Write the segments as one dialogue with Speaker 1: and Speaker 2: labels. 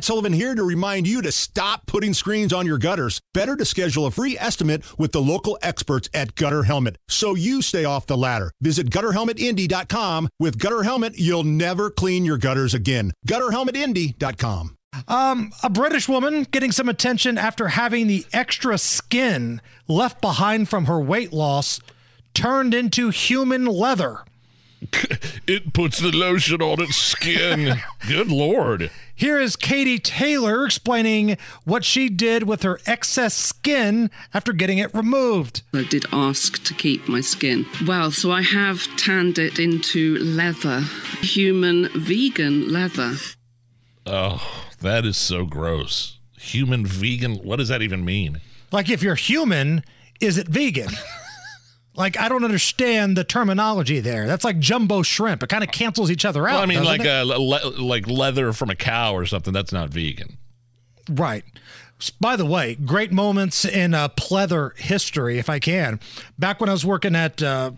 Speaker 1: Matt Sullivan here to remind you to stop putting screens on your gutters. Better to schedule a free estimate with the local experts at Gutter Helmet so you stay off the ladder. Visit gutterhelmetindy.com. With Gutter Helmet, you'll never clean your gutters again. Gutterhelmetindy.com.
Speaker 2: Um, a British woman getting some attention after having the extra skin left behind from her weight loss turned into human leather.
Speaker 3: it puts the lotion on its skin. Good lord.
Speaker 2: Here is Katie Taylor explaining what she did with her excess skin after getting it removed.
Speaker 4: I did ask to keep my skin. Well, so I have tanned it into leather, human vegan leather.
Speaker 3: Oh, that is so gross. Human vegan, what does that even mean?
Speaker 2: Like if you're human, is it vegan? Like I don't understand the terminology there. That's like jumbo shrimp. It kind of cancels each other out.
Speaker 3: Well, I mean, like
Speaker 2: a
Speaker 3: le- like leather from a cow or something. That's not vegan,
Speaker 2: right? By the way, great moments in uh, pleather history, if I can. Back when I was working at uh,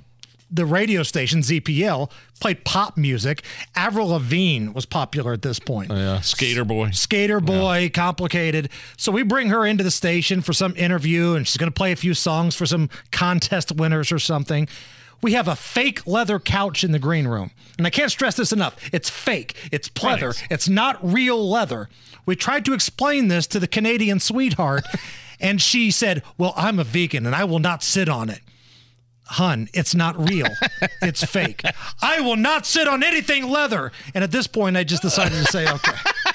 Speaker 2: the radio station ZPL played pop music. Avril Lavigne was popular at this point.
Speaker 3: Oh, yeah, Skater Boy.
Speaker 2: Skater Boy, yeah. complicated. So we bring her into the station for some interview, and she's going to play a few songs for some contest winners or something. We have a fake leather couch in the green room. And I can't stress this enough. It's fake. It's pleather. Right. It's not real leather. We tried to explain this to the Canadian sweetheart, and she said, Well, I'm a vegan and I will not sit on it hun, it's not real. it's fake. I will not sit on anything leather. And at this point, I just decided to say, okay.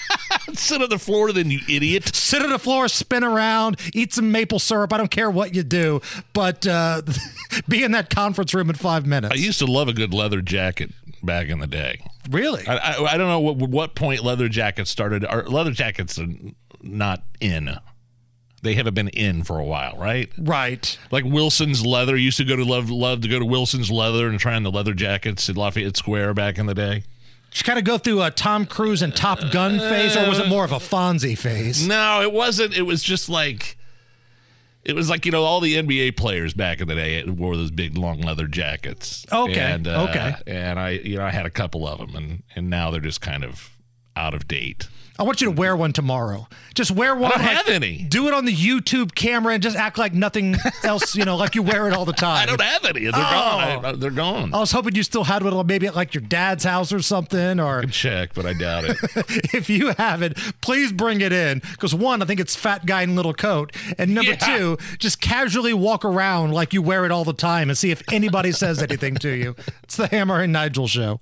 Speaker 3: sit on the floor, then, you idiot.
Speaker 2: Sit on the floor, spin around, eat some maple syrup. I don't care what you do, but uh, be in that conference room in five minutes.
Speaker 3: I used to love a good leather jacket back in the day.
Speaker 2: Really?
Speaker 3: I, I, I don't know what, what point leather jackets started. Or leather jackets are not in they haven't been in for a while, right?
Speaker 2: Right.
Speaker 3: Like Wilson's Leather used to go to love love to go to Wilson's Leather and try on the leather jackets at Lafayette Square back in the day.
Speaker 2: Did you kind of go through a Tom Cruise and Top Gun phase, or was it more of a Fonzie phase?
Speaker 3: No, it wasn't. It was just like it was like you know all the NBA players back in the day wore those big long leather jackets.
Speaker 2: Okay.
Speaker 3: And, uh,
Speaker 2: okay.
Speaker 3: And I, you know, I had a couple of them, and and now they're just kind of out of date.
Speaker 2: I want you to wear one tomorrow. Just wear one.
Speaker 3: I don't like, have any.
Speaker 2: Do it on the YouTube camera and just act like nothing else. You know, like you wear it all the time.
Speaker 3: I don't have any. They're oh. gone. I, they're gone.
Speaker 2: I was hoping you still had one, maybe at like your dad's house or something. Or
Speaker 3: I can check, but I doubt it.
Speaker 2: if you have it, please bring it in. Because one, I think it's fat guy in little coat, and number yeah. two, just casually walk around like you wear it all the time and see if anybody says anything to you. It's the Hammer and Nigel show.